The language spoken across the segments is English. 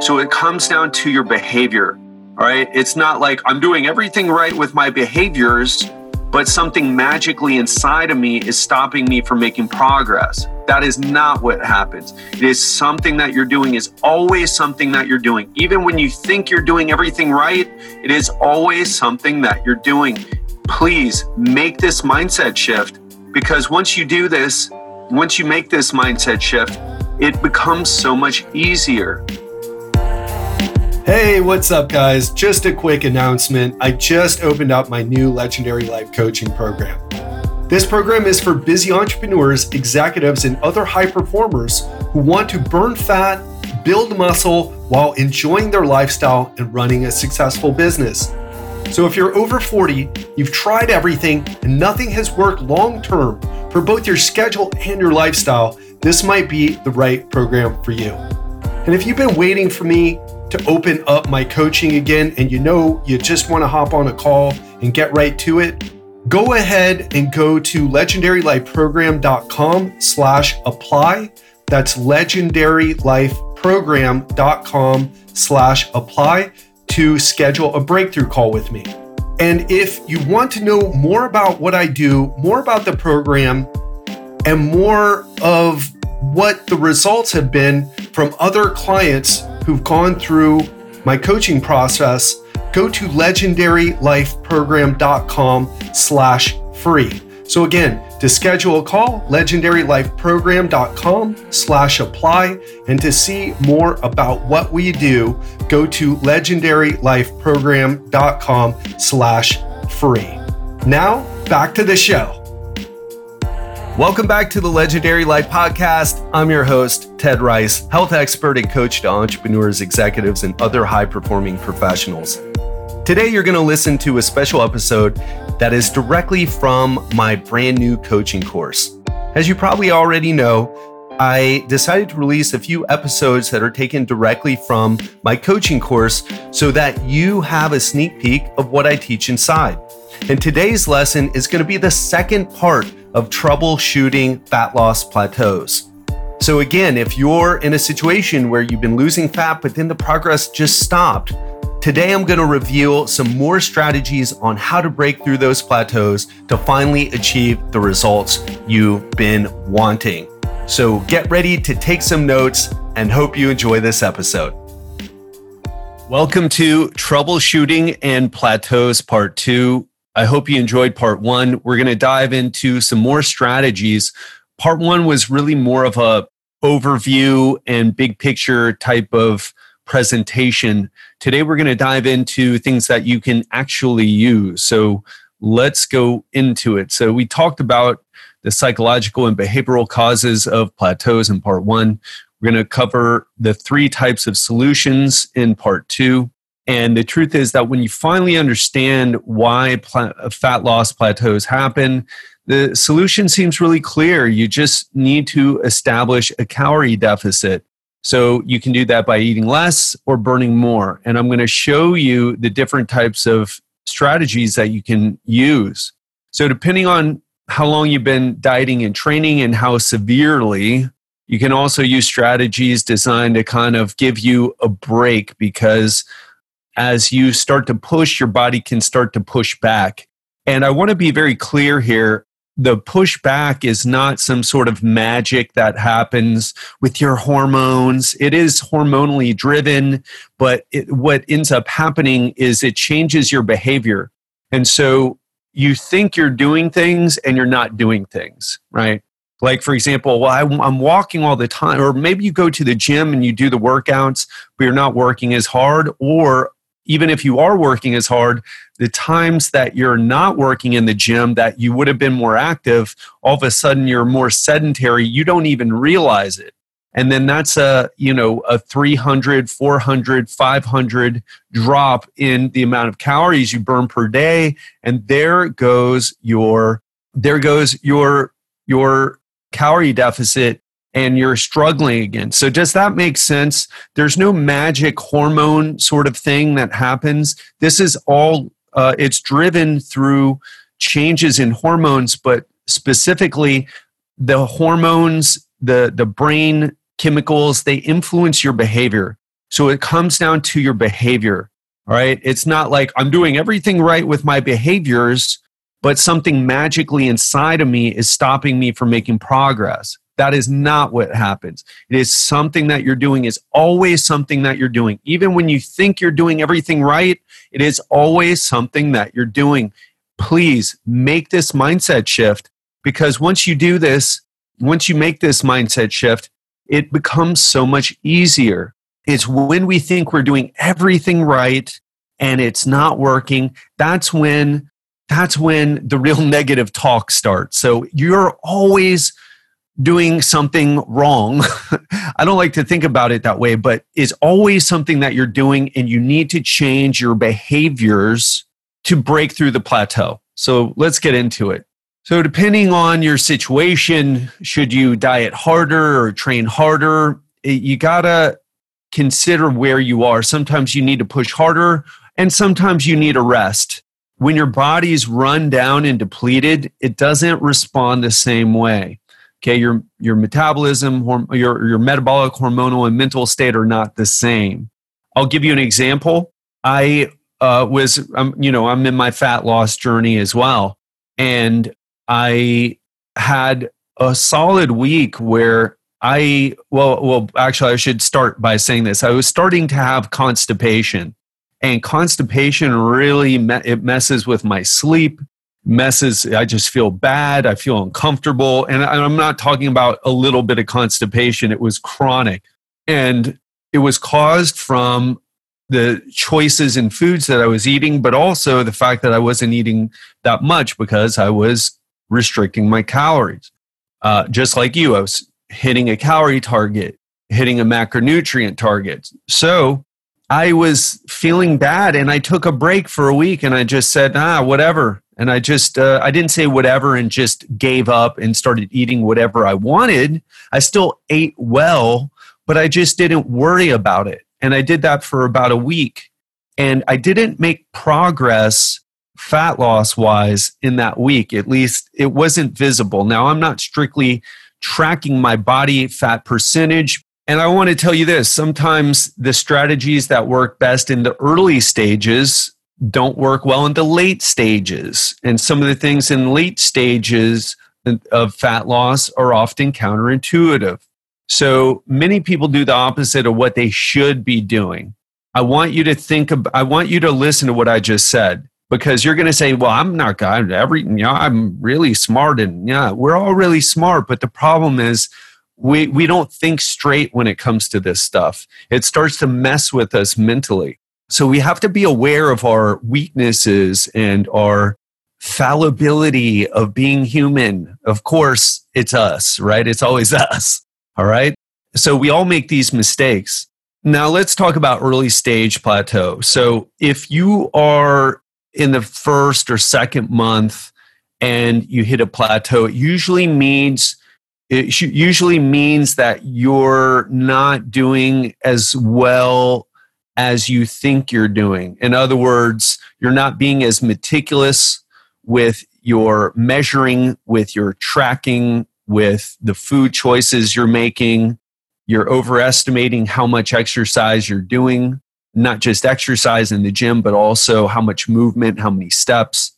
So it comes down to your behavior. All right. It's not like I'm doing everything right with my behaviors, but something magically inside of me is stopping me from making progress. That is not what happens. It is something that you're doing is always something that you're doing. Even when you think you're doing everything right, it is always something that you're doing. Please make this mindset shift because once you do this, once you make this mindset shift, it becomes so much easier. Hey, what's up, guys? Just a quick announcement. I just opened up my new Legendary Life Coaching program. This program is for busy entrepreneurs, executives, and other high performers who want to burn fat, build muscle while enjoying their lifestyle and running a successful business. So, if you're over 40, you've tried everything, and nothing has worked long term for both your schedule and your lifestyle, this might be the right program for you. And if you've been waiting for me to open up my coaching again and you know you just want to hop on a call and get right to it, go ahead and go to legendarylifeprogram.com slash apply. That's legendarylifeprogram.com slash apply to schedule a breakthrough call with me. And if you want to know more about what I do, more about the program, and more of what the results have been from other clients who've gone through my coaching process, go to legendarylifeprogram.com slash free. So again, to schedule a call, legendarylifeprogram.com slash apply. And to see more about what we do, go to legendarylifeprogram.com slash free. Now, back to the show. Welcome back to the Legendary Life Podcast. I'm your host, Ted Ryce, health expert and coach to entrepreneurs, executives, and other high performing professionals. Today, you're going to listen to a special episode that is directly from my brand new coaching course. As you probably already know, I decided to release a few episodes that are taken directly from my coaching course so that you have a sneak peek of what I teach inside. And today's lesson is going to be the second part of troubleshooting fat loss plateaus. So, again, if you're in a situation where you've been losing fat, but then the progress just stopped, Today, I'm going to reveal some more strategies on how to break through those plateaus to finally achieve the results you've been wanting. So get ready to take some notes and hope you enjoy this episode. Welcome to Troubleshooting and Plateaus Part 2. I hope you enjoyed Part 1. We're going to dive into some more strategies. Part 1 was really more of a overview and big picture type of presentation. Today, we're going to dive into things that you can actually use. So let's go into it. So, we talked about the psychological and behavioral causes of plateaus in part one. We're going to cover the three types of solutions in part two. And the truth is that when you finally understand why fat loss plateaus happen, the solution seems really clear. You just need to establish a calorie deficit. So you can do that by eating less or burning more. And I'm going to show you the different types of strategies that you can use. So depending on how long you've been dieting and training and how severely, you can also use strategies designed to kind of give you a break because as you start to push, your body can start to push back. And I want to be very clear here the pushback is not some sort of magic that happens with your hormones. It is hormonally driven, but it, what ends up happening is it changes your behavior. And so you think you're doing things and you're not doing things, right? Like, for example, well, I, am walking all the time, or maybe you go to the gym and you do the workouts, but you're not working as hard, or even if you are working as hard, the times that you're not working in the gym that you would have been more active, all of a sudden you're more sedentary, you don't even realize it. And then that's a, you know, a 300, 400, 500 drop in the amount of calories you burn per day. And there goes your, there goes your, your calorie deficit and you're struggling again. So, does that make sense? There's no magic hormone sort of thing that happens. This is all, uh, it's driven through changes in hormones, but specifically the hormones, the, the brain chemicals, they influence your behavior. So it comes down to your behavior. All right. It's not like I'm doing everything right with my behaviors, but something magically inside of me is stopping me from making progress. That is not what happens. It is something that you're doing is always something that you're doing. Even when you think you're doing everything right, it is always something that you're doing. Please make this mindset shift because once you do this, once you make this mindset shift, it becomes so much easier. It's when we think we're doing everything right and it's not working, that's when that's when the real negative talk starts. So you're always doing something wrong. I don't like to think about it that way, but it's always something that you're doing and you need to change your behaviors to break through the plateau. So let's get into it. So, depending on your situation, should you diet harder or train harder? You got to consider where you are. Sometimes you need to push harder, and sometimes you need a rest. When your body's run down and depleted, it doesn't respond the same way. Okay, your your metabolism, your your metabolic, hormonal, and mental state are not the same. I'll give you an example. I uh, was, um, you know, I'm in my fat loss journey as well, and I had a solid week where I well well actually I should start by saying this. I was starting to have constipation. And constipation really me- it messes with my sleep messes. I just feel bad. I feel uncomfortable. And I'm not talking about a little bit of constipation, it was chronic. And it was caused from the choices in foods that I was eating, but also the fact that I wasn't eating that much because I was restricting my calories. Uh, just like you, I was hitting a calorie target, hitting a macronutrient target. So I was feeling bad and I took a break for a week and I just said, ah, whatever and i just uh, i didn't say whatever and just gave up and started eating whatever i wanted i still ate well but i just didn't worry about it and i did that for about a week and i didn't make progress fat loss wise in that week at least it wasn't visible now i'm not strictly tracking my body fat percentage and I want to tell you this sometimes the strategies that work best in the early stages don't work well in the late stages. And some of the things in late stages of fat loss are often counterintuitive. So many people do the opposite of what they should be doing. I want you to think of, I want you to listen to what I just said because you're going to say, well, I'm not God, every, you know, I'm really smart and yeah, we're all really smart. But the problem is we, we don't think straight when it comes to this stuff. It starts to mess with us mentally. So we have to be aware of our weaknesses and our fallibility of being human. Of course, it's us, right? It's always us. All right. So we all make these mistakes. Now let's talk about early stage plateau. So if you are in the first or second month and you hit a plateau, it usually means it usually means that you're not doing as well as you think you're doing. In other words, you're not being as meticulous with your measuring, with your tracking, with the food choices you're making. You're overestimating how much exercise you're doing, not just exercise in the gym, but also how much movement, how many steps.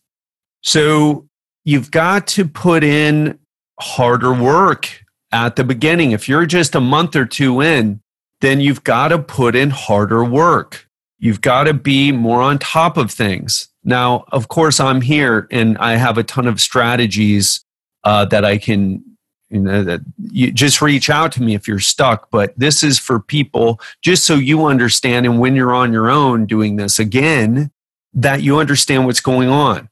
So you've got to put in harder work at the beginning. If you're just a month or two in, then you've got to put in harder work. You've got to be more on top of things. Now, of course, I'm here and I have a ton of strategies uh, that I can, you know, that you just reach out to me if you're stuck. But this is for people just so you understand. And when you're on your own doing this again, that you understand what's going on.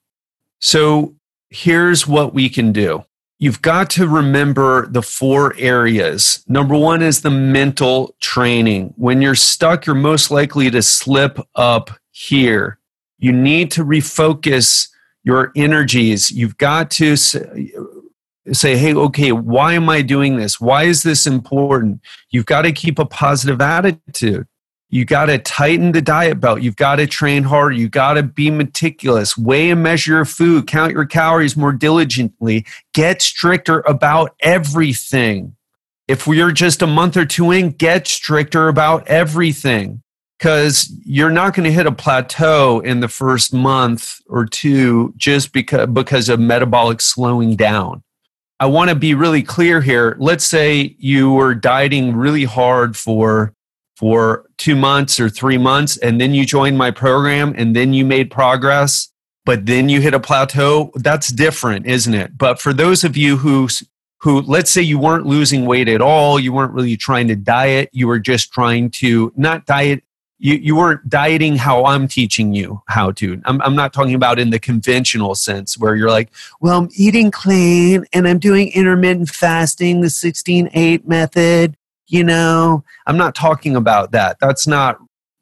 So here's what we can do you've got to remember the four areas. Number one is the mental training. When you're stuck, you're most likely to slip up here. You need to refocus your energies. You've got to say, hey, okay, why am I doing this? Why is this important? You've got to keep a positive attitude. You got to tighten the diet belt. You've got to train harder. You got to be meticulous. Weigh and measure your food. Count your calories more diligently. Get stricter about everything. if we're just a month or two in, get stricter about everything because you're not going to hit a plateau in the first month or two just because because of metabolic slowing down. I want to be really clear here. Let's say you were dieting really hard for for 2 months or 3 months and then you joined my program and then you made progress, but then you hit a plateau. That's different, isn't it? But for those of you who who let's say you weren't losing weight at all, you weren't really trying to diet, you were just trying to not diet you, you weren't dieting how I'm teaching you how to. I'm, I'm not talking about in the conventional sense where you're like, well, I'm eating clean and I'm doing intermittent fasting, the 16 8 method. You know, I'm not talking about that. That's not,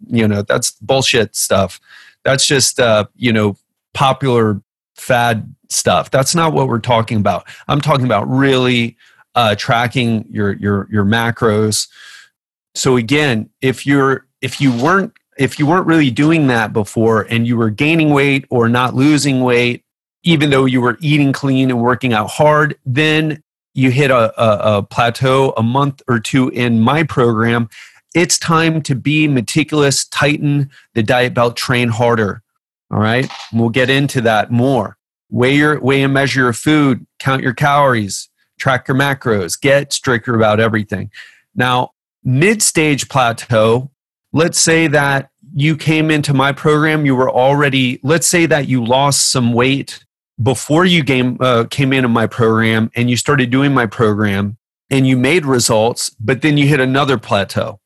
you know, that's bullshit stuff. That's just, uh, you know, popular fad stuff. That's not what we're talking about. I'm talking about really uh, tracking your, your, your macros. So again, if you're if you weren't if you weren't really doing that before and you were gaining weight or not losing weight even though you were eating clean and working out hard then you hit a, a, a plateau a month or two in my program. It's time to be meticulous tighten the diet belt train harder. All right? We'll get into that more. Weigh your weigh and measure your food. Count your calories. Track your macros. Get stricter about everything. Now mid stage plateau let's say that you came into my program, you were already, let's say that you lost some weight before you came, uh, came into my program and you started doing my program and you made results, but then you hit another plateau.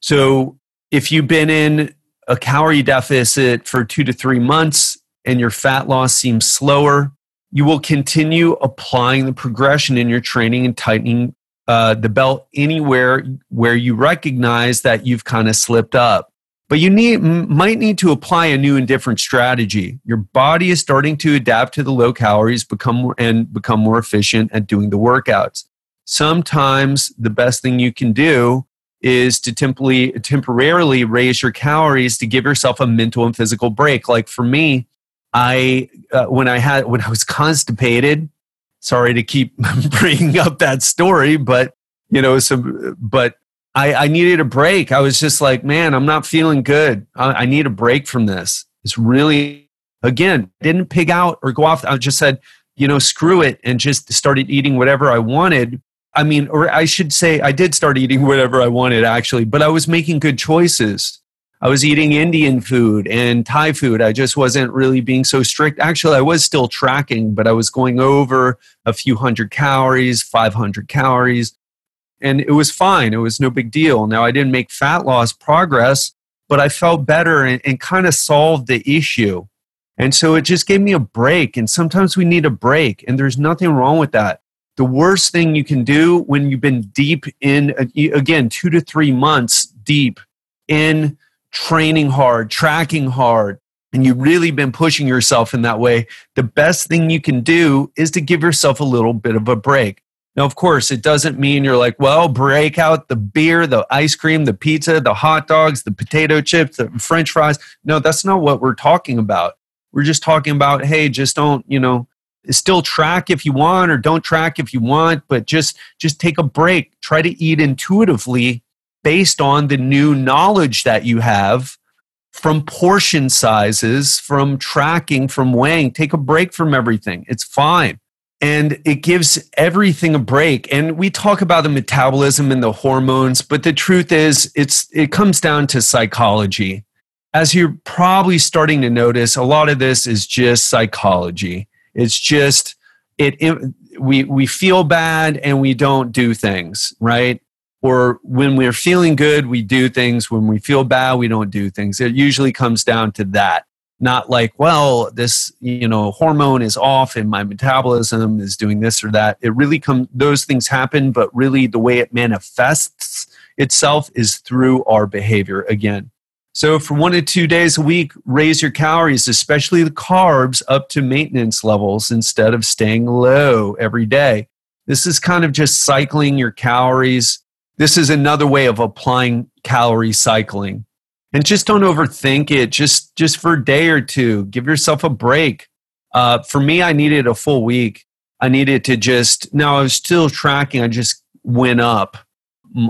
So if you've been in a calorie deficit for two to three months and your fat loss seems slower, you will continue applying the progression in your training and tightening uh, the belt anywhere where you recognize that you've kind of slipped up. But you need, might need to apply a new and different strategy. Your body is starting to adapt to the low calories, become and become more efficient at doing the workouts. Sometimes the best thing you can do is to temporarily, temporarily raise your calories to give yourself a mental and physical break. Like for me, I uh, when I had when I was constipated, sorry to keep bringing up that story, but you know, some, but I, I needed a break. I was just like, man, I'm not feeling good. I, I need a break from this. It's really, again, didn't pig out or go off. I just said, you know, screw it and just started eating whatever I wanted. I mean, or I should say, I did start eating whatever I wanted actually, but I was making good choices. I was eating Indian food and Thai food. I just wasn't really being so strict. Actually, I was still tracking, but I was going over a few hundred calories, 500 calories, and it was fine. It was no big deal. Now, I didn't make fat loss progress, but I felt better and, and kind of solved the issue. And so it just gave me a break. And sometimes we need a break, and there's nothing wrong with that. The worst thing you can do when you've been deep in, uh, again, two to three months deep in training hard, tracking hard, and you've really been pushing yourself in that way, the best thing you can do is to give yourself a little bit of a break. Now, of course, it doesn't mean you're like, well, break out the beer, the ice cream, the pizza, the hot dogs, the potato chips, the french fries. No, that's not what we're talking about. We're just talking about, hey, just don't, you know, still track if you want or don't track if you want, but just just take a break. Try to eat intuitively based on the new knowledge that you have from portion sizes, from tracking, from weighing. Take a break from everything. It's fine. And it gives everything a break. And we talk about the metabolism and the hormones, but the truth is it's it comes down to psychology. As you're probably starting to notice, a lot of this is just psychology. It's just it, it we we feel bad and we don't do things, right? Or when we're feeling good, we do things. When we feel bad, we don't do things. It usually comes down to that. Not like, well, this, you know, hormone is off and my metabolism is doing this or that. It really comes, those things happen, but really the way it manifests itself is through our behavior again. So, for one to two days a week, raise your calories, especially the carbs, up to maintenance levels instead of staying low every day. This is kind of just cycling your calories this is another way of applying calorie cycling. And just don't overthink it. Just just for a day or two, give yourself a break. Uh, for me, I needed a full week. I needed to just. Now I was still tracking. I just went up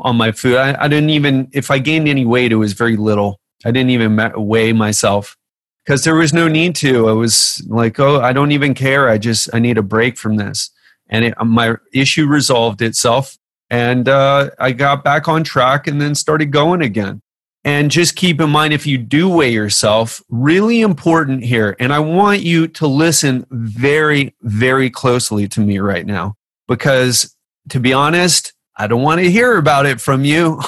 on my food. I, I didn't even, if I gained any weight, it was very little. I didn't even weigh myself because there was no need to. I was like, oh, I don't even care. I just, I need a break from this. And it, my issue resolved itself. And uh, I got back on track and then started going again. And just keep in mind if you do weigh yourself, really important here. And I want you to listen very, very closely to me right now because to be honest, I don't want to hear about it from you.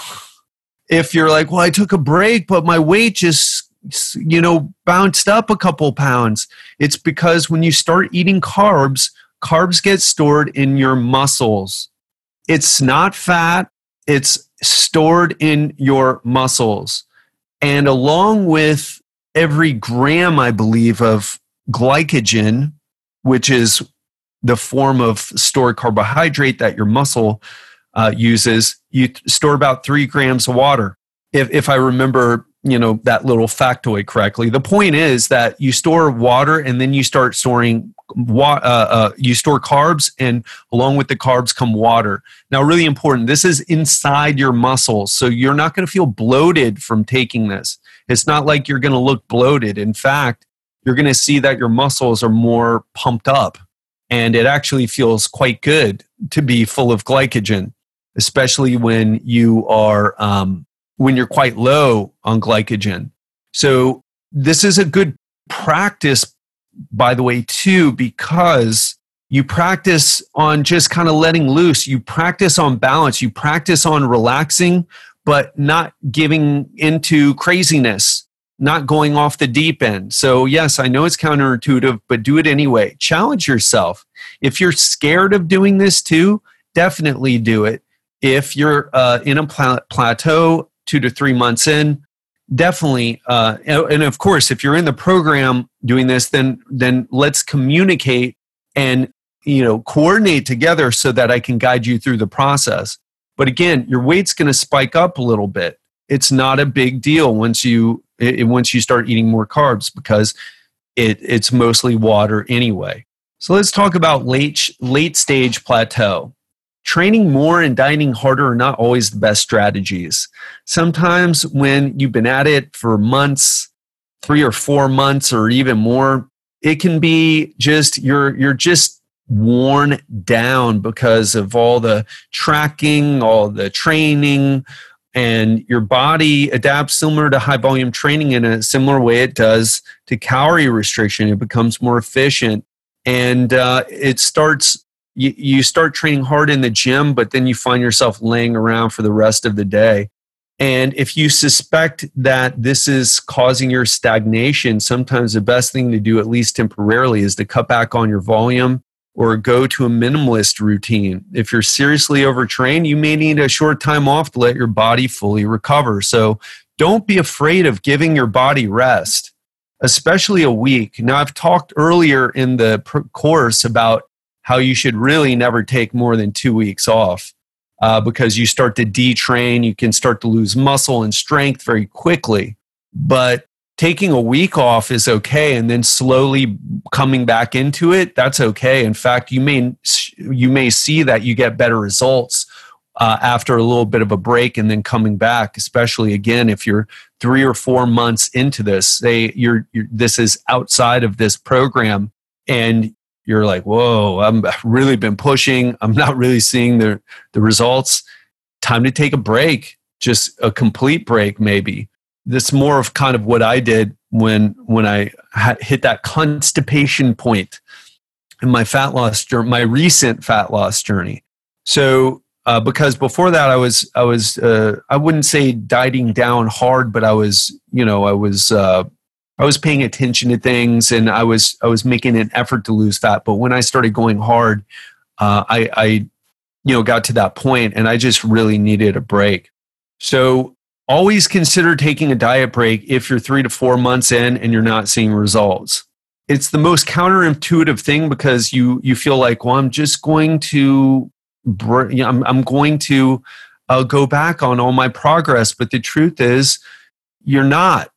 if you're like, well, I took a break, but my weight just, you know, bounced up a couple pounds, it's because when you start eating carbs, carbs get stored in your muscles. It's not fat, it's stored in your muscles. And along with every gram, I believe, of glycogen, which is the form of stored carbohydrate that your muscle uh, uses, you store about three grams of water. If, if I remember, you know, that little factoid correctly, the point is that you store water and then you start storing wa- uh, uh, you store carbs and along with the carbs come water. Now, really important, this is inside your muscles. So you're not going to feel bloated from taking this. It's not like you're going to look bloated. In fact, you're going to see that your muscles are more pumped up and it actually feels quite good to be full of glycogen especially when you are um, when you're quite low on glycogen. So this is a good practice, by the way, too, because you practice on just kind of letting loose. You practice on balance. You practice on relaxing, but not giving into craziness, not going off the deep end. So, yes, I know it's counterintuitive, but do it anyway. Challenge yourself. If you're scared of doing this too, definitely do it if you're uh, in a plateau two to three months in definitely uh, and of course if you're in the program doing this then then let's communicate and you know coordinate together so that i can guide you through the process. But again your weight's going to spike up a little bit. It's not a big deal once you it, once you start eating more carbs because it, it's mostly water anyway. So let's talk about late late stage plateau training more and dining harder are not always the best strategies. Sometimes when you've been at it for months, three or four months or even more, it can be just you're you're just worn down because of all the tracking, all the training, and your body adapts similar to high volume training in a similar way it does to calorie restriction. It becomes more efficient and uh, it starts you, you start training hard in the gym, but then you find yourself laying around for the rest of the day. And if you suspect that this is causing your stagnation, sometimes the best thing to do, at least temporarily, is to cut back on your volume or go to a minimalist routine. If you're seriously overtrained, you may need a short time off to let your body fully recover. So don't be afraid of giving your body rest, especially a week. Now, I've talked earlier in the course about how you should really never take more than two weeks off uh, because you start to detrain, you can start to lose muscle and strength very quickly. But taking a week off is okay and then slowly coming back into it that's okay in fact you may you may see that you get better results uh, after a little bit of a break and then coming back especially again if you're three or four months into this say you're, you're this is outside of this program and you're like, whoa, I've really been pushing. I'm not really seeing the, the results. Time to take a break, just a complete break, maybe. This more of kind of what I did when when I hit that constipation point in my fat loss journey, my recent fat loss journey. So uh, because before that I was I was uh, I wouldn't say dieting down hard, but I was you know I was uh, I was paying attention to things and I was I was making an effort to lose fat. But when I started going hard, uh, I, I you know got to that point and I just really needed a break. So always consider taking a diet break if you're three to four months in and you're not seeing results. It's the most counterintuitive thing because you you feel like, well, I'm just going to, I'm, I'm going to uh, go back on all my progress, but the truth is, you're not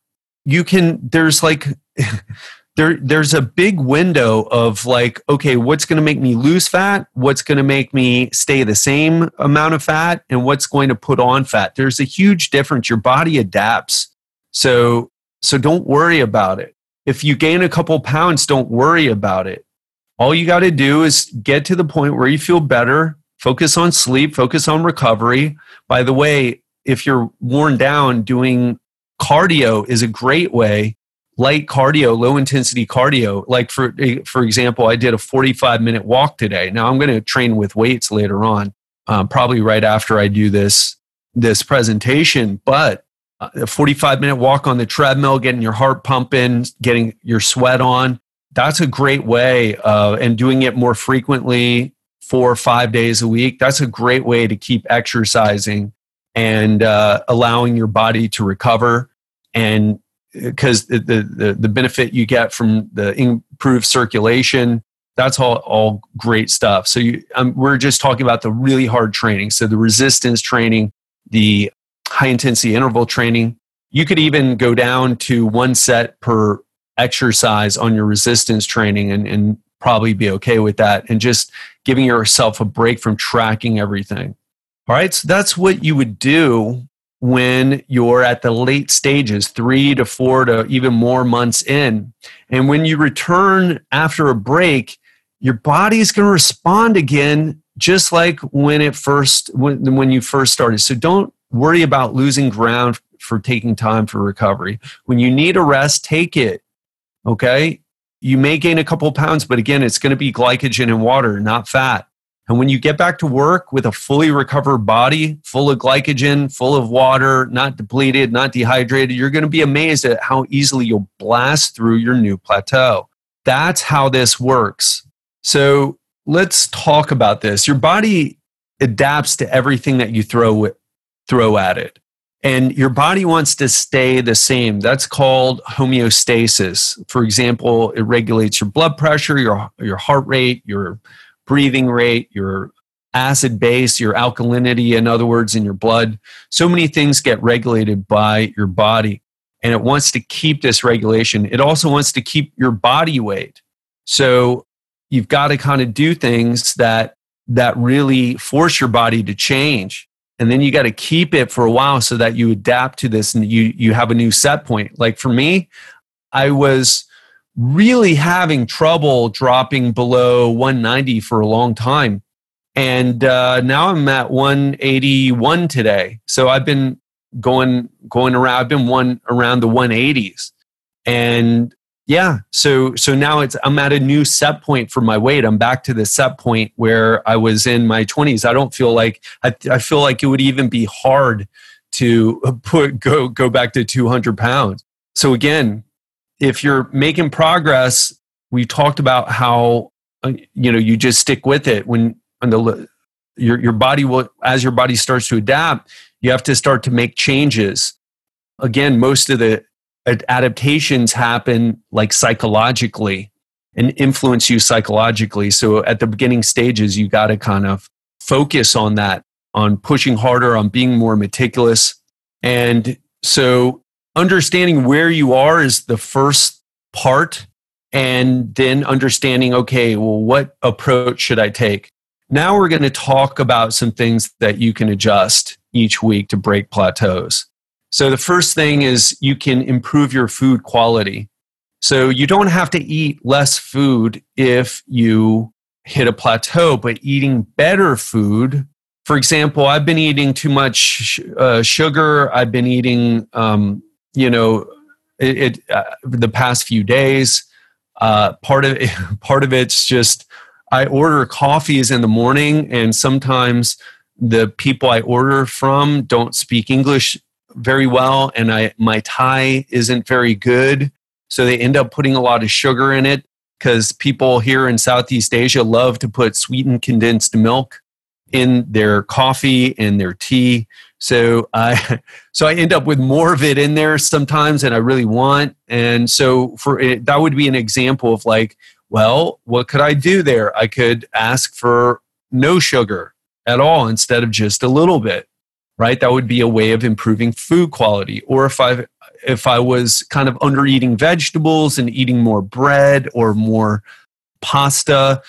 you can there's like there there's a big window of like okay what's going to make me lose fat? What's going to make me stay the same amount of fat? And what's going to put on fat? There's a huge difference. Your body adapts. So so don't worry about it. If you gain a couple pounds don't worry about it. All you got to do is get to the point where you feel better. Focus on sleep focus on recovery. By the way if you're worn down doing cardio is a great way light cardio, low intensity cardio. Like for for example, I did a 45 minute walk today. Now I'm going to train with weights later on, um, probably right after I do this this presentation. But a 45 minute walk on the treadmill, getting your heart pumping, getting your sweat on. That's a great way, uh, and doing it more frequently, four or five days a week. That's a great way to keep exercising and uh, allowing your body to recover. And because the, the, the benefit you get from the improved circulation that's all, all great stuff. So you, um, we're just talking about the really hard training. So the resistance training the high intensity interval training. You could even go down to one set per exercise on your resistance training and, and probably be okay with that and just giving yourself a break from tracking everything all right so that's what you would do when you're at the late stages, three to four to even more months in. And when you return after a break, your body is going to respond again, just like when it first when, when you first started. So don't worry about losing ground for taking time for recovery. When you need a rest, take it. Okay. You may gain a couple pounds, but again, it's going to be glycogen and water, not fat. And when you get back to work with a fully recovered body, full of glycogen, full of water, not depleted, not dehydrated, you're going to be amazed at how easily you'll blast through your new plateau. That's how this works. So let's talk about this. Your body adapts to everything that you throw, throw at it. And your body wants to stay the same. That's called homeostasis. For example, it regulates your blood pressure, your, your heart rate, your breathing rate, your acid base, your alkalinity, in other words, in your blood. So many things get regulated by your body. And it wants to keep this regulation. It also wants to keep your body weight. So you've got to kind of do things that that really force your body to change. And then you got to keep it for a while so that you adapt to this and you you have a new set point. Like for me, I was really having trouble dropping below 190 for a long time. And uh, now I'm at 181 today. So I've been going going around. I've been one around the 180s, and yeah. So so now it's I'm at a new set point for my weight. I'm back to the set point where I was in my 20s. I don't feel like I, I feel like it would even be hard to put go go back to 200 pounds. So again, if you're making progress, we talked about how uh, you know you just stick with it when when the your your body will as your body starts to adapt, you have to start to make changes. Again, most of the adaptations happen like psychologically and influence you psychologically. So at the beginning stages, you got to kind of focus on that, on pushing harder, on being more meticulous. And so understanding where you are is the first part and then understanding okay well what approach should i take? Now we're going to talk about some things that you can adjust each week to break plateaus. So the first thing is you can improve your food quality. So you don't have to eat less food if you hit a plateau but eating better food for example i've been eating too much uh, sugar i've been eating um, you know, it, it uh, the past few days. Uh, part of it, part of it's just I order coffees in the morning, and sometimes the people I order from don't speak English very well, and I my Thai isn't very good, so they end up putting a lot of sugar in it because people here in Southeast Asia love to put sweetened condensed milk in their coffee and their tea. So I so I end up with more of it in there sometimes than I really want. And so for it, that would be an example of like, well, what could I do there? I could ask for no sugar at all instead of just a little bit. right? That would be a way of improving food quality. Or if I if I was kind of under eating vegetables and eating more bread or more pasta,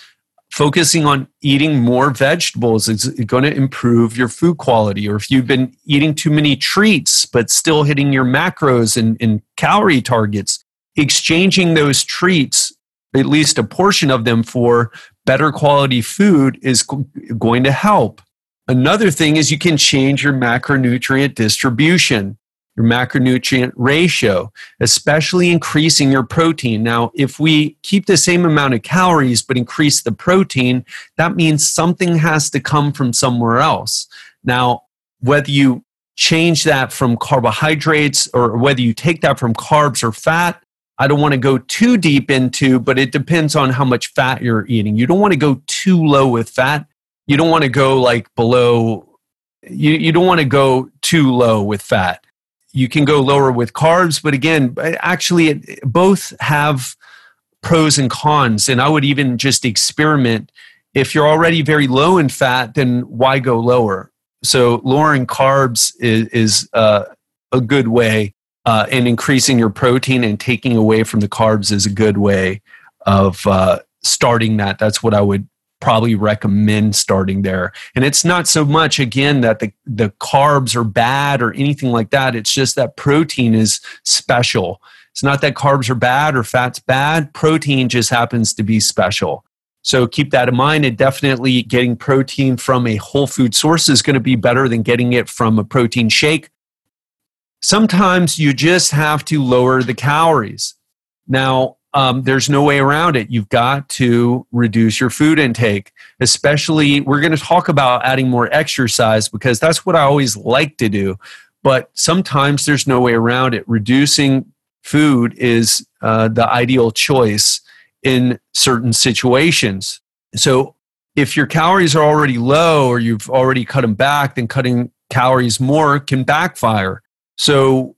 focusing on eating more vegetables is going to improve your food quality. Or if you've been eating too many treats but still hitting your macros and, and calorie targets, exchanging those treats, at least a portion of them, for better quality food is going to help. Another thing is you can change your macronutrient distribution, your macronutrient ratio, especially increasing your protein. Now, if we keep the same amount of calories but increase the protein, that means something has to come from somewhere else. Now, whether you change that from carbohydrates or whether you take that from carbs or fat, I don't want to go too deep into, but it depends on how much fat you're eating. You don't want to go too low with fat you don't want to go like below you, you don't want to go too low with fat you can go lower with carbs but again actually it, both have pros and cons and i would even just experiment. If you're already very low in fat then why go lower? So lowering carbs is, is uh, a good way uh, and increasing your protein and taking away from the carbs is a good way of uh, starting that. That's what i would probably recommend starting there. And it's not so much again that the the carbs are bad or anything like that. It's just that protein is special. It's not that carbs are bad or fat's bad. Protein just happens to be special. So keep that in mind. And definitely getting protein from a whole food source is going to be better than getting it from a protein shake. Sometimes you just have to lower the calories. Now, um, there's no way around it. You've got to reduce your food intake, especially. We're going to talk about adding more exercise because that's what I always like to do. But sometimes there's no way around it. Reducing food is uh, the ideal choice in certain situations. So if your calories are already low or you've already cut them back, then cutting calories more can backfire. So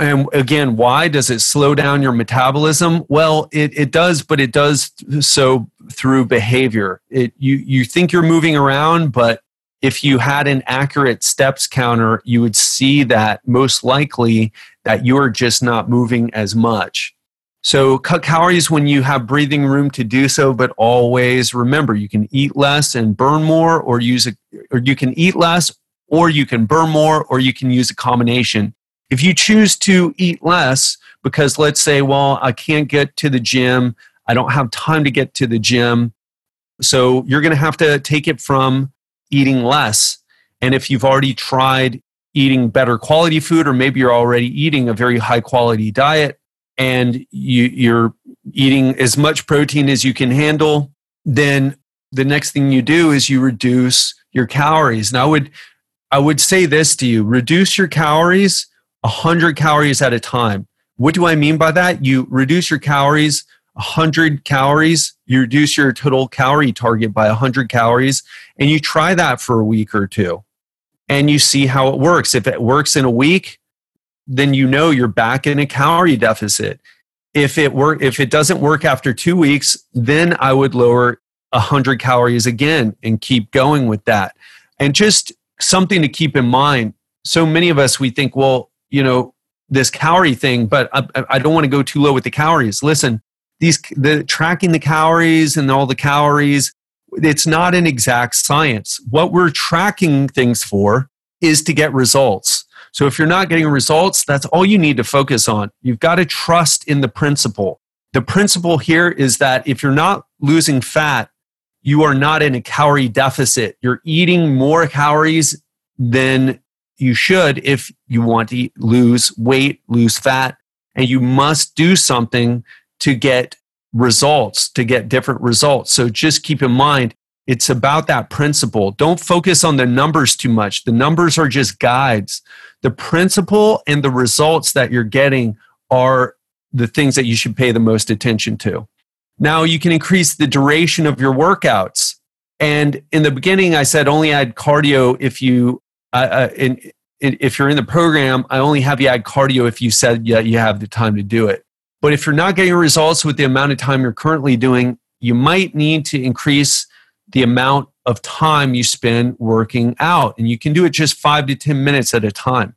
and again, why does it slow down your metabolism? Well, it, it does, but it does so through behavior. It, you, you think you're moving around, but if you had an accurate steps counter, you would see that most likely that you're just not moving as much. So cut calories when you have breathing room to do so, but always remember you can eat less and burn more, or use a, or you can eat less, or you can burn more, or you can use a combination. If you choose to eat less, because let's say, well, I can't get to the gym, I don't have time to get to the gym. So you're going to have to take it from eating less. And if you've already tried eating better quality food, or maybe you're already eating a very high quality diet and you, are eating as much protein as you can handle, then the next thing you do is you reduce your calories. And I would, I would say this to you reduce your calories 100 calories at a time. What do I mean by that? You reduce your calories 100 calories, you reduce your total calorie target by 100 calories, and you try that for a week or two. And you see how it works. If it works in a week, then you know you're back in a calorie deficit. If it work if it doesn't work after 2 weeks, then I would lower 100 calories again and keep going with that. And just something to keep in mind, so many of us we think, well, you know this calorie thing but I, I, don't want to go too low with the calories listen these the tracking the calories and all the calories it's not an exact science. What we're tracking things for is to get results. So if you're not getting results that's all you need to focus on. You've got to trust in the principle. The principle here is that if you're not losing fat you are not in a calorie deficit. You're eating more calories than you should if you want to lose weight, lose fat, and you must do something to get results, to get different results. So just keep in mind, it's about that principle. Don't focus on the numbers too much. The numbers are just guides. The principle and the results that you're getting are the things that you should pay the most attention to. Now you can increase the duration of your workouts. And in the beginning, I said only add cardio if you uh, if you're in the program, I only have you add cardio if you said yeah, you have the time to do it. But if you're not getting results with the amount of time you're currently doing, you might need to increase the amount of time you spend working out. And you can do it just five to 10 minutes at a time.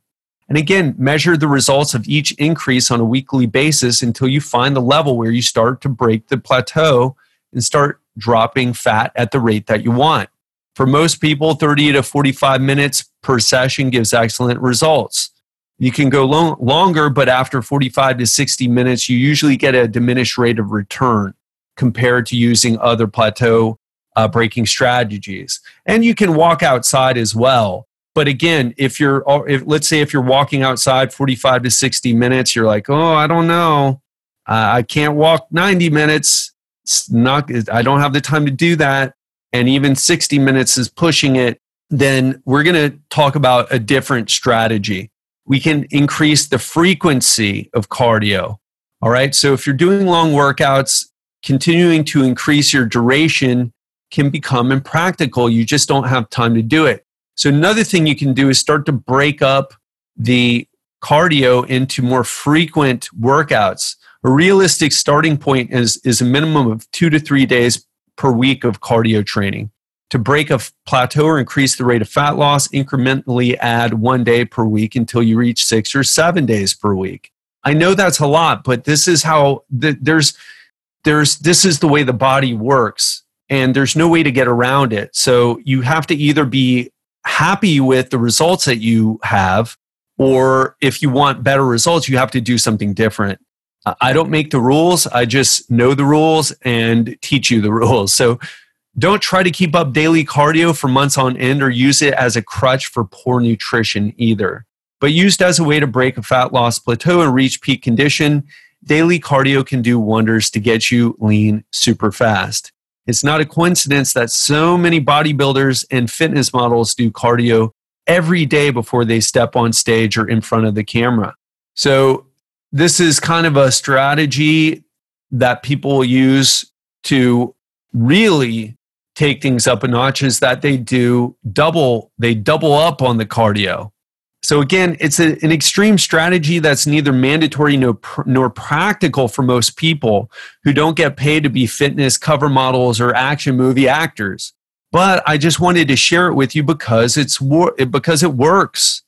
And again, measure the results of each increase on a weekly basis until you find the level where you start to break the plateau and start dropping fat at the rate that you want. For most people, 30 to 45 minutes per session gives excellent results. You can go long, longer, but after 45 to 60 minutes, you usually get a diminished rate of return compared to using other plateau uh, breaking strategies. And you can walk outside as well. But again, if you're, if, let's say if you're walking outside 45 to 60 minutes, you're like, oh, I don't know. Uh, I can't walk 90 minutes. It's not, I don't have the time to do that. And even 60 minutes is pushing it. Then we're going to talk about a different strategy. We can increase the frequency of cardio. All right. So if you're doing long workouts, continuing to increase your duration can become impractical. You just don't have time to do it. So, another thing you can do is start to break up the cardio into more frequent workouts. A realistic starting point is, is a minimum of two to three days per week of cardio training. To break a plateau or increase the rate of fat loss, incrementally add one day per week until you reach six or seven days per week. I know that's a lot, but this is how the, there's there's this is the way the body works and there's no way to get around it. So you have to either be happy with the results that you have, or if you want better results, you have to do something different. I don't make the rules, I just know the rules and teach you the rules. So don't try to keep up daily cardio for months on end or use it as a crutch for poor nutrition either. But used as a way to break a fat loss plateau and reach peak condition, daily cardio can do wonders to get you lean super fast. It's not a coincidence that so many bodybuilders and fitness models do cardio every day before they step on stage or in front of the camera. So, this is kind of a strategy that people use to really take things up a notch is that they do double they double up on the cardio so again, it's a, an extreme strategy that's neither mandatory nor, nor practical for most people who don't get paid to be fitness cover models or action movie actors. But I just wanted to share it with you because it's because it works.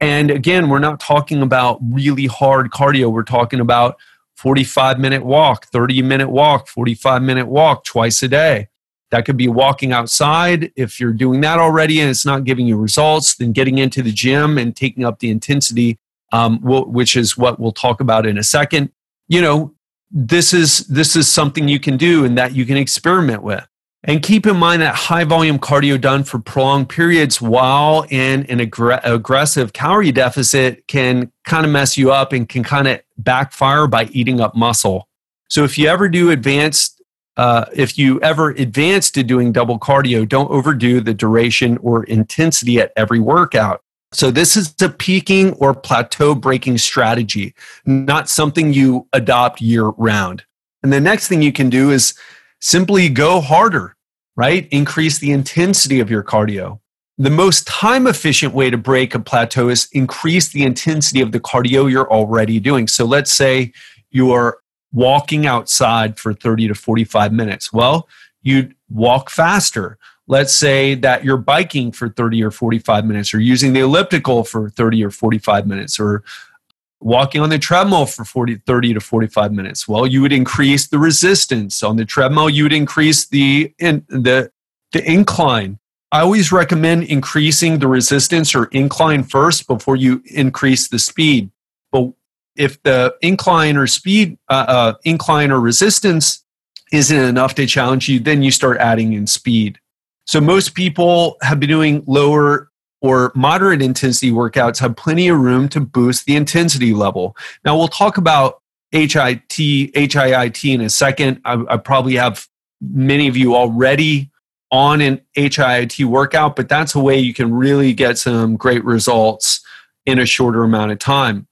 And again, we're not talking about really hard cardio. We're talking about 45 minute walk, 30 minute walk, 45 minute walk twice a day. That could be walking outside. If you're doing that already and it's not giving you results, then getting into the gym and taking up the intensity, um, which is what we'll talk about in a second. You know, this is this is something you can do and that you can experiment with. And keep in mind that high volume cardio done for prolonged periods while in an aggr- aggressive calorie deficit can kind of mess you up and can kind of backfire by eating up muscle. So if you ever do advanced uh, if you ever advance to doing double cardio, don't overdo the duration or intensity at every workout. So, this is a peaking or plateau breaking strategy, not something you adopt year round. And the next thing you can do is simply go harder, right? Increase the intensity of your cardio. The most time efficient way to break a plateau is increase the intensity of the cardio you're already doing. So, let's say you're walking outside for 30 to 45 minutes. Well, you'd walk faster. Let's say that you're biking for 30 or 45 minutes, or using the elliptical for 30 or 45 minutes, or walking on the treadmill for 40, 30 to 45 minutes. Well, you would increase the resistance. On the treadmill, you would increase the, in, the, the incline. I always recommend increasing the resistance or incline first before you increase the speed. But if the incline or speed, uh, uh, incline or resistance isn't enough to challenge you, then you start adding in speed. So most people have been doing lower or moderate intensity workouts have plenty of room to boost the intensity level. Now we'll talk about HIT, HIIT in a second. I, I probably have many of you already on an HIIT workout, but that's a way you can really get some great results in a shorter amount of time.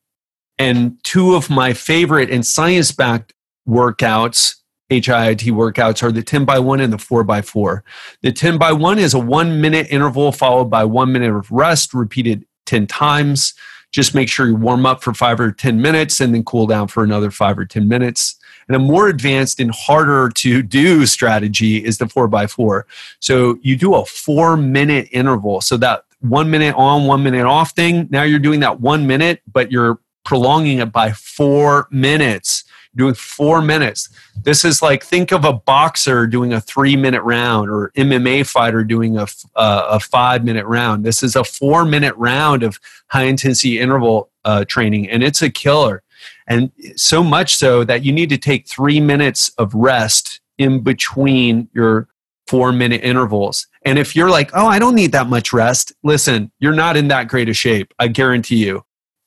And two of my favorite and science backed workouts, HIIT workouts, are the 10 by 1 and the 4 by 4. The 10 by 1 is a one minute interval followed by one minute of rest, repeated 10 times. just make sure you warm up for five or 10 minutes and then cool down for another five or 10 minutes. And a more advanced and harder to do strategy is the four by four. So you do a four minute interval. So that one minute on, one minute off thing, now you're doing that one minute, but you're prolonging it by four minutes doing four minutes. This is like think of a boxer doing a three minute round or MMA fighter doing a, uh, a five minute round. This is a four minute round of high intensity interval uh, training, and it's a killer. And so much so that you need to take three minutes of rest in between your four minute intervals. And if you're like, oh, I don't need that much rest, listen, you're not in that great a shape. I guarantee you.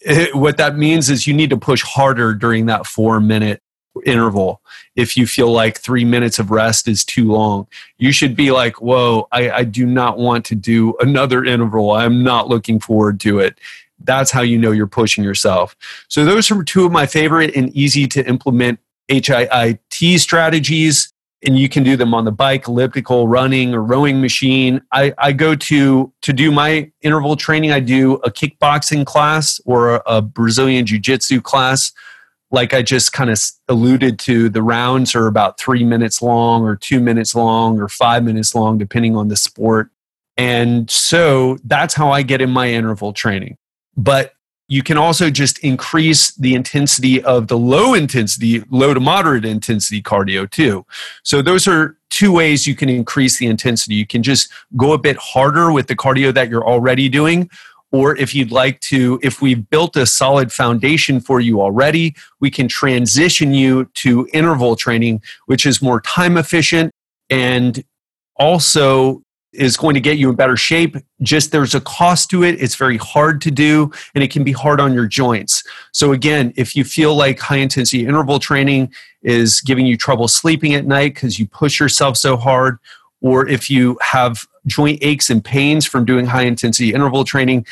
what that means is you need to push harder during that four minute interval. If you feel like three minutes of rest is too long you should be like whoa I, I, do not want to do another interval. I'm not looking forward to it. That's how you know you're pushing yourself. So those are two of my favorite and easy to implement hiit strategies and you can do them on the bike elliptical running or rowing machine. I, I go to to do my interval training i do a kickboxing class or a, a brazilian jiu-jitsu class. Like i just kind of alluded to the rounds are about three minutes long or two minutes long or five minutes long depending on the sport. And so that's how i get in my interval training. But you can also just increase the intensity of the low intensity, low to moderate intensity cardio too. So those are two ways you can increase the intensity. You can just go a bit harder with the cardio that you're already doing. Or if you'd like to, if we've built a solid foundation for you already, we can transition you to interval training, which is more time efficient and also is going to get you in better shape. Just there's a cost to it. It's very hard to do and it can be hard on your joints. So, again, if you feel like high intensity interval training is giving you trouble sleeping at night because you push yourself so hard, or if you have joint aches and pains from doing high intensity interval training,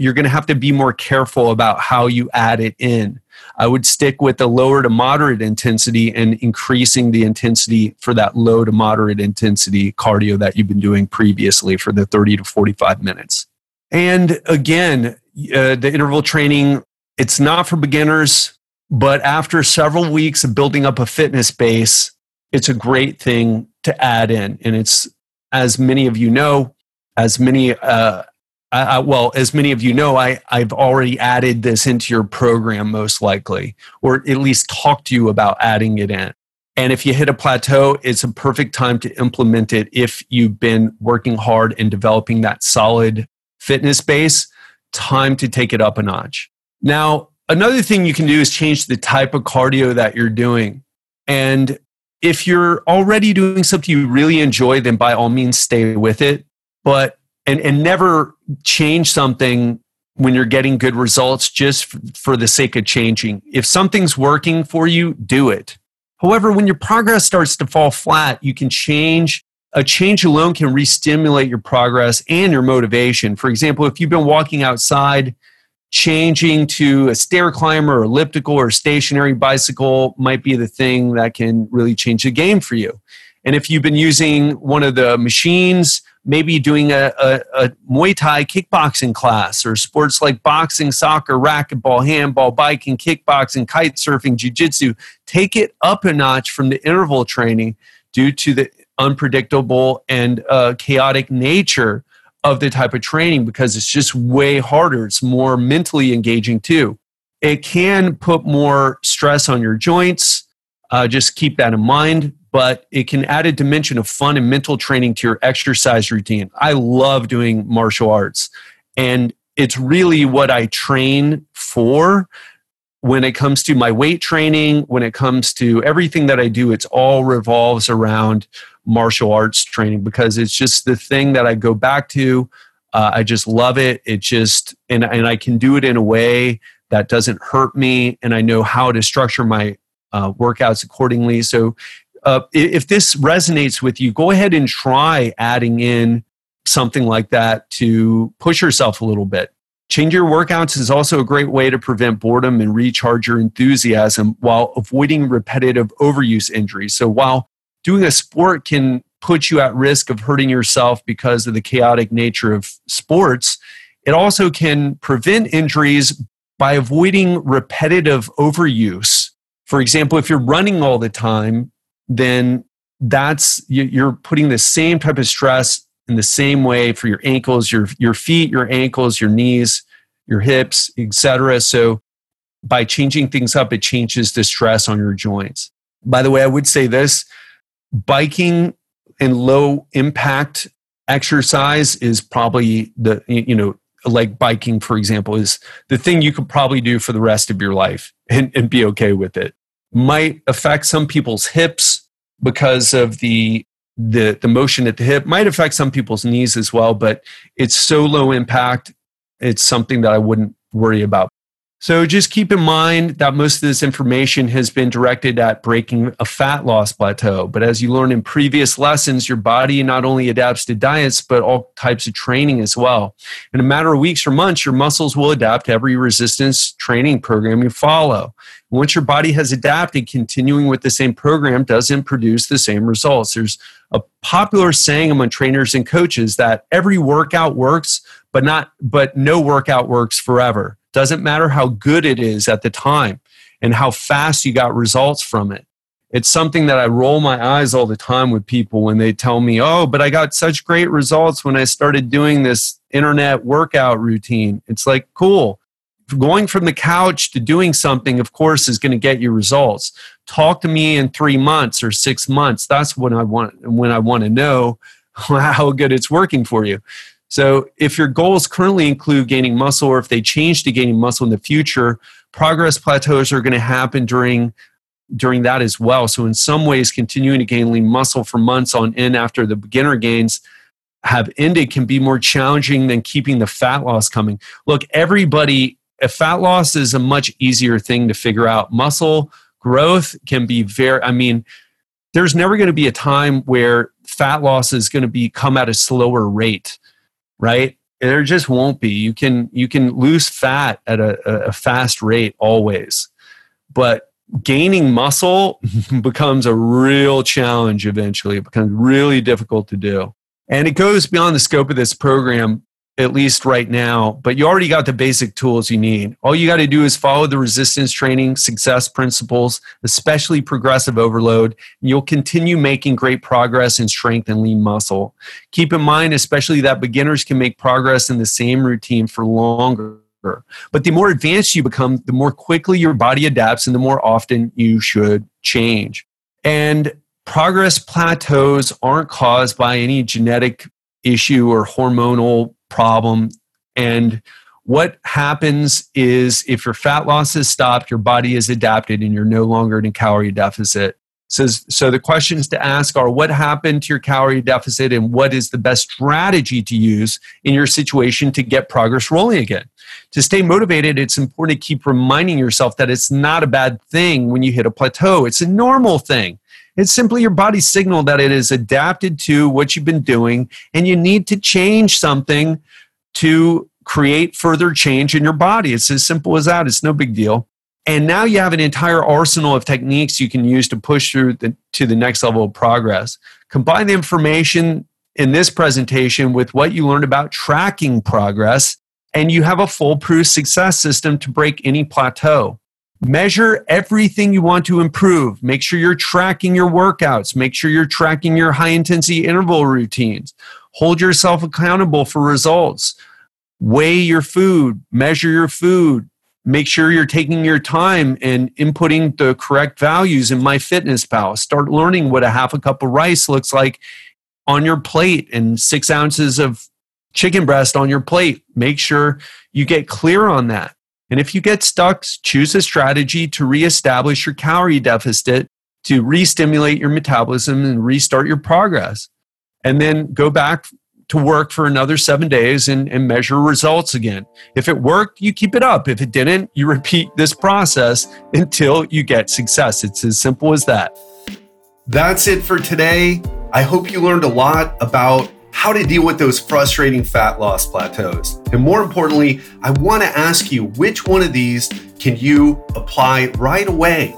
you're going to have to be more careful about how you add it in. I would stick with the lower to moderate intensity and increasing the intensity for that low to moderate intensity cardio that you've been doing previously for the 30 to 45 minutes. And again, uh, the interval training, it's not for beginners, but after several weeks of building up a fitness base, it's a great thing to add in. And it's, as many of you know, as many uh, well, as many of you know, I, I've already added this into your program, most likely, or at least talked to you about adding it in. And if you hit a plateau, it's a perfect time to implement it if you've been working hard and developing that solid fitness base. Time to take it up a notch. Now, another thing you can do is change the type of cardio that you're doing. And if you're already doing something you really enjoy, then by all means stay with it. But and and never change something when you're getting good results just for the sake of changing. If something's working for you, do it. However, when your progress starts to fall flat, you can change. A change alone can re-stimulate your progress and your motivation. For example, if you've been walking outside, changing to a stair climber or elliptical or stationary bicycle might be the thing that can really change the game for you. And if you've been using one of the machines, maybe doing a, a, a, Muay Thai kickboxing class or sports like boxing, soccer, racquetball, handball, biking, kickboxing, kite surfing, jiu-jitsu. Take it up a notch from the interval training due to the unpredictable and uh, chaotic nature of the type of training because it's just way harder. It's more mentally engaging too. It can put more stress on your joints. Uh, just keep that in mind but it can add a dimension of fun and mental training to your exercise routine. I love doing martial arts, and it's really what I train for when it comes to my weight training, when it comes to everything that I do, it's all revolves around martial arts training because it's just the thing that I go back to. Uh, I just love it. It just, and, and I can do it in a way that doesn't hurt me, and I know how to structure my uh, workouts accordingly. So uh, if this resonates with you, go ahead and try adding in something like that to push yourself a little bit. Change your workouts is also a great way to prevent boredom and recharge your enthusiasm while avoiding repetitive overuse injuries. So, while doing a sport can put you at risk of hurting yourself because of the chaotic nature of sports, it also can prevent injuries by avoiding repetitive overuse. For example, if you're running all the time, then that's you're putting the same type of stress in the same way for your ankles, your your feet, your ankles, your knees, your hips, etc. So by changing things up, it changes the stress on your joints. By the way, I would say this biking and low impact exercise is probably the, you know, like biking, for example, is the thing you could probably do for the rest of your life and, and be okay with it. Might affect some people's hips because of the the the motion at the hip. Might affect some people's knees as well but it's so low impact it's something that i wouldn't worry about so just keep in mind that most of this information has been directed at breaking a fat loss plateau. But as you learned in previous lessons, your body not only adapts to diets, but all types of training as well. In a matter of weeks or months, your muscles will adapt to every resistance training program you follow. Once your body has adapted, continuing with the same program doesn't produce the same results. There's a popular saying among trainers and coaches that every workout works, but not but no workout works forever. Doesn't matter how good it is at the time and how fast you got results from it. It's something that I roll my eyes all the time with people when they tell me, oh, but I got such great results when I started doing this internet workout routine. It's like, cool. Going from the couch to doing something, of course, is going to get you results. Talk to me in three months or six months. That's when I want when I want to know how good it's working for you. So, if your goals currently include gaining muscle, or if they change to gaining muscle in the future, progress plateaus are going to happen during during that as well. So, in some ways, continuing to gain lean muscle for months on end after the beginner gains have ended can be more challenging than keeping the fat loss coming. Look, everybody, a fat loss is a much easier thing to figure out. Muscle growth can be very, I mean, there's never going to be a time where fat loss is going to be come at a slower rate right? There just won't be. You can you can lose fat at a, a fast rate always, but gaining muscle becomes a real challenge eventually. It becomes really difficult to do. And it goes beyond the scope of this program at least right now, but you already got the basic tools you need. All you got to do is follow the resistance training success principles, especially progressive overload, and you'll continue making great progress in strength and lean muscle. Keep in mind, especially that beginners can make progress in the same routine for longer. But the more advanced you become, the more quickly your body adapts and the more often you should change. And progress plateaus aren't caused by any genetic issue or hormonal problem. And what happens is if your fat loss is stopped, your body is adapted and you're no longer in a calorie deficit. So, so the questions to ask are what happened to your calorie deficit and what is the best strategy to use in your situation to get progress rolling again? To stay motivated, it's important to keep reminding yourself that it's not a bad thing when you hit a plateau. It's a normal thing. It's simply your body's signal that it is adapted to what you've been doing, and you need to change something to create further change in your body. It's as simple as that. It's no big deal. And now you have an entire arsenal of techniques you can use to push through the, to the next level of progress. Combine the information in this presentation with what you learned about tracking progress, and you have a foolproof success system to break any plateau. Measure everything you want to improve. Make sure you're tracking your workouts. Make sure you're tracking your high intensity interval routines. Hold yourself accountable for results. Weigh your food, measure your food. Make sure you're taking your time and inputting the correct values in MyFitnessPal. Start learning what a half a cup of rice looks like on your plate and six ounces of chicken breast on your plate. Make sure you get clear on that. And if you get stuck, choose a strategy to reestablish your calorie deficit to re-stimulate your metabolism and restart your progress. And then go back to work for another seven days and, and measure results again. If it worked, you keep it up. If it didn't, you repeat this process until you get success. It's as simple as that. That's it for today. I hope you learned a lot about how to deal with those frustrating fat loss plateaus. And more importantly, I want to ask you which one of these can you apply right away?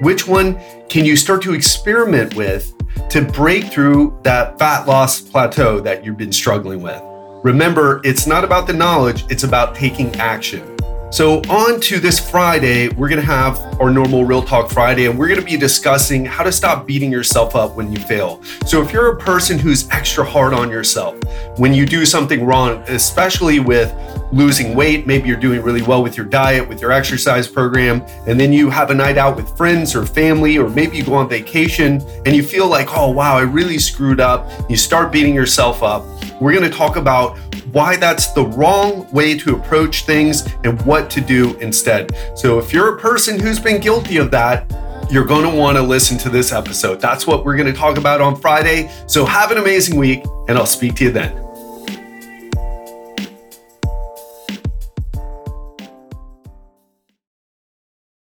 Which one can you start to experiment with to break through that fat loss plateau that you've been struggling with? Remember, it's not about the knowledge, it's about taking action. So, on to this Friday, we're going to have our normal Real Talk Friday, and we're going to be discussing how to stop beating yourself up when you fail. So, if you're a person who's extra hard on yourself when you do something wrong, especially with losing weight, maybe you're doing really well with your diet, with your exercise program, and then you have a night out with friends or family, or maybe you go on vacation and you feel like, oh, wow, I really screwed up. You start beating yourself up. We're going to talk about why that's the wrong way to approach things and what to do instead. So if you're a person who's been guilty of that, you're going to want to listen to this episode. That's what we're going to talk about on Friday. So have an amazing week, and I'll speak to you then.